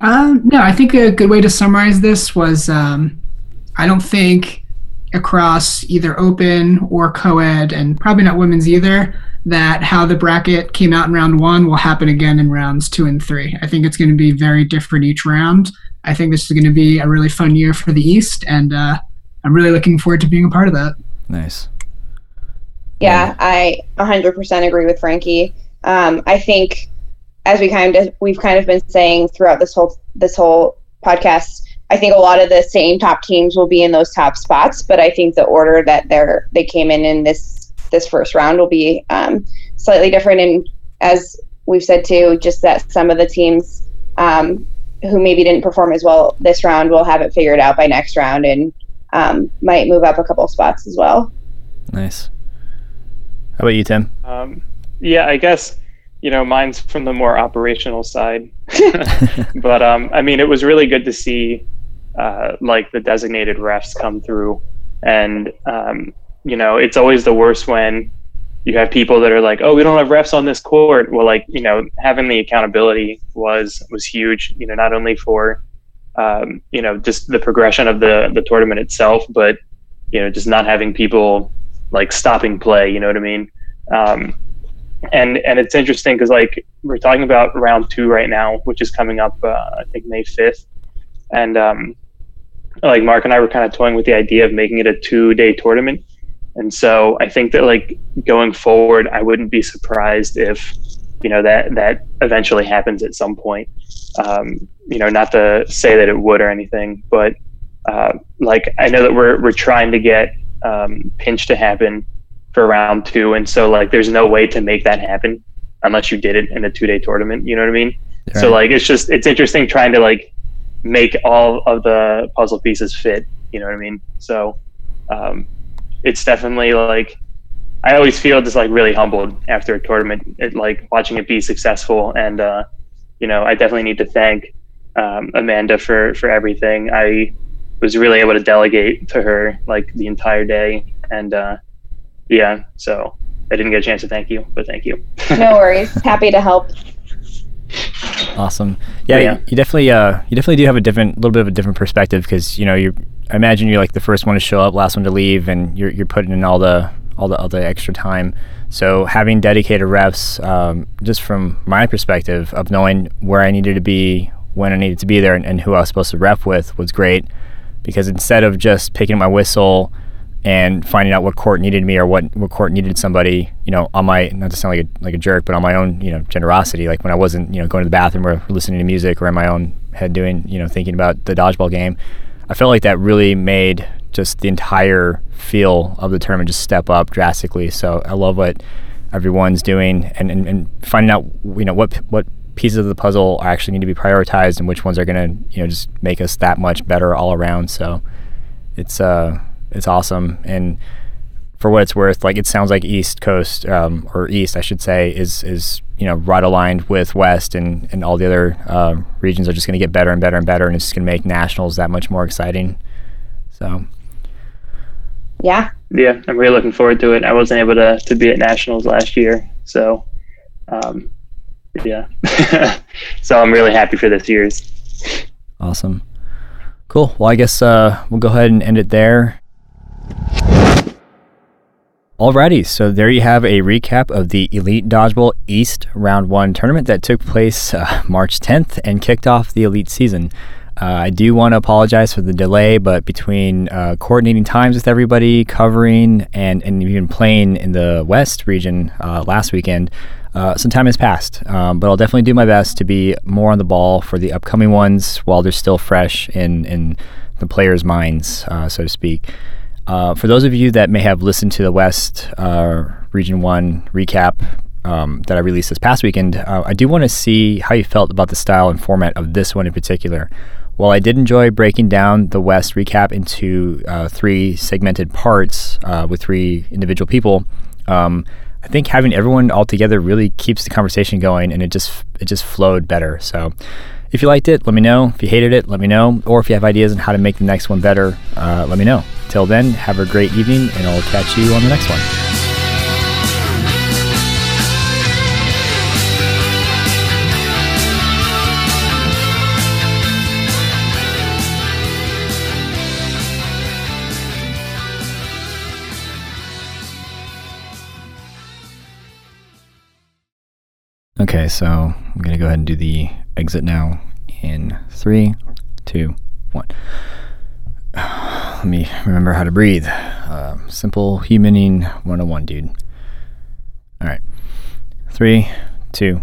Um, no, I think a good way to summarize this was um, I don't think across either open or co-ed and probably not women's either that how the bracket came out in round one will happen again in rounds two and three. I think it's going to be very different each round. I think this is going to be a really fun year for the East, and uh, I'm really looking forward to being a part of that. Nice. Yeah, I 100% agree with Frankie. Um, I think, as we kind of we've kind of been saying throughout this whole this whole podcast, I think a lot of the same top teams will be in those top spots. But I think the order that they're they came in in this this first round will be um, slightly different. And as we've said too, just that some of the teams um, who maybe didn't perform as well this round will have it figured out by next round and um, might move up a couple spots as well. Nice. How about you, Tim? Um, yeah, I guess you know mine's from the more operational side, but um, I mean it was really good to see uh, like the designated refs come through, and um, you know it's always the worst when you have people that are like, oh, we don't have refs on this court. Well, like you know having the accountability was was huge. You know not only for um, you know just the progression of the the tournament itself, but you know just not having people like stopping play. You know what I mean? Um, and and it's interesting because like we're talking about round two right now, which is coming up uh, I think May fifth, and um, like Mark and I were kind of toying with the idea of making it a two day tournament. And so I think that like going forward, I wouldn't be surprised if you know that that eventually happens at some point. Um, you know, not to say that it would or anything, but uh, like I know that we're we're trying to get um, pinch to happen for round two, and so like there's no way to make that happen unless you did it in a two day tournament. You know what I mean? So like it's just it's interesting trying to like make all of the puzzle pieces fit. You know what I mean? So um, it's definitely like I always feel just like really humbled after a tournament, it, like watching it be successful, and uh, you know I definitely need to thank um, Amanda for for everything. I was really able to delegate to her like the entire day, and uh, yeah, so I didn't get a chance to thank you, but thank you. No worries. Happy to help. Awesome. Yeah, Yeah. You, definitely, uh, you definitely do have a different, little bit of a different perspective because you know you. I imagine you're like the first one to show up, last one to leave, and you're you're putting in all the all the all the extra time. So having dedicated reps, um, just from my perspective of knowing where I needed to be, when I needed to be there, and, and who I was supposed to rep with, was great. Because instead of just picking up my whistle and finding out what court needed me or what, what court needed somebody, you know, on my not to sound like a like a jerk, but on my own, you know, generosity. Like when I wasn't, you know, going to the bathroom or listening to music or in my own head doing, you know, thinking about the dodgeball game. I felt like that really made just the entire feel of the tournament just step up drastically. So I love what everyone's doing and, and, and finding out, you know, what what pieces of the puzzle actually need to be prioritized and which ones are going to, you know, just make us that much better all around. So it's uh it's awesome and for what it's worth like it sounds like east coast um, or east i should say is is you know right aligned with west and and all the other uh, regions are just going to get better and better and better and it's going to make nationals that much more exciting so Yeah. Yeah, I'm really looking forward to it. I wasn't able to to be at nationals last year, so um, yeah. so I'm really happy for this year's. awesome cool well i guess uh, we'll go ahead and end it there Alrighty, so there you have a recap of the Elite Dodgeball East Round 1 tournament that took place uh, March 10th and kicked off the Elite season. Uh, I do want to apologize for the delay, but between uh, coordinating times with everybody, covering, and, and even playing in the West region uh, last weekend, uh, some time has passed. Um, but I'll definitely do my best to be more on the ball for the upcoming ones while they're still fresh in, in the players' minds, uh, so to speak. Uh, for those of you that may have listened to the West uh, Region 1 recap um, that I released this past weekend, uh, I do want to see how you felt about the style and format of this one in particular. While I did enjoy breaking down the West recap into uh, three segmented parts uh, with three individual people, um, I think having everyone all together really keeps the conversation going, and it just it just flowed better. So, if you liked it, let me know. If you hated it, let me know. Or if you have ideas on how to make the next one better, uh, let me know. Till then, have a great evening, and I'll catch you on the next one. Okay, so I'm going to go ahead and do the exit now in three, two, one. Let me remember how to breathe. Uh, simple humaning 101, dude. All right. Three, two,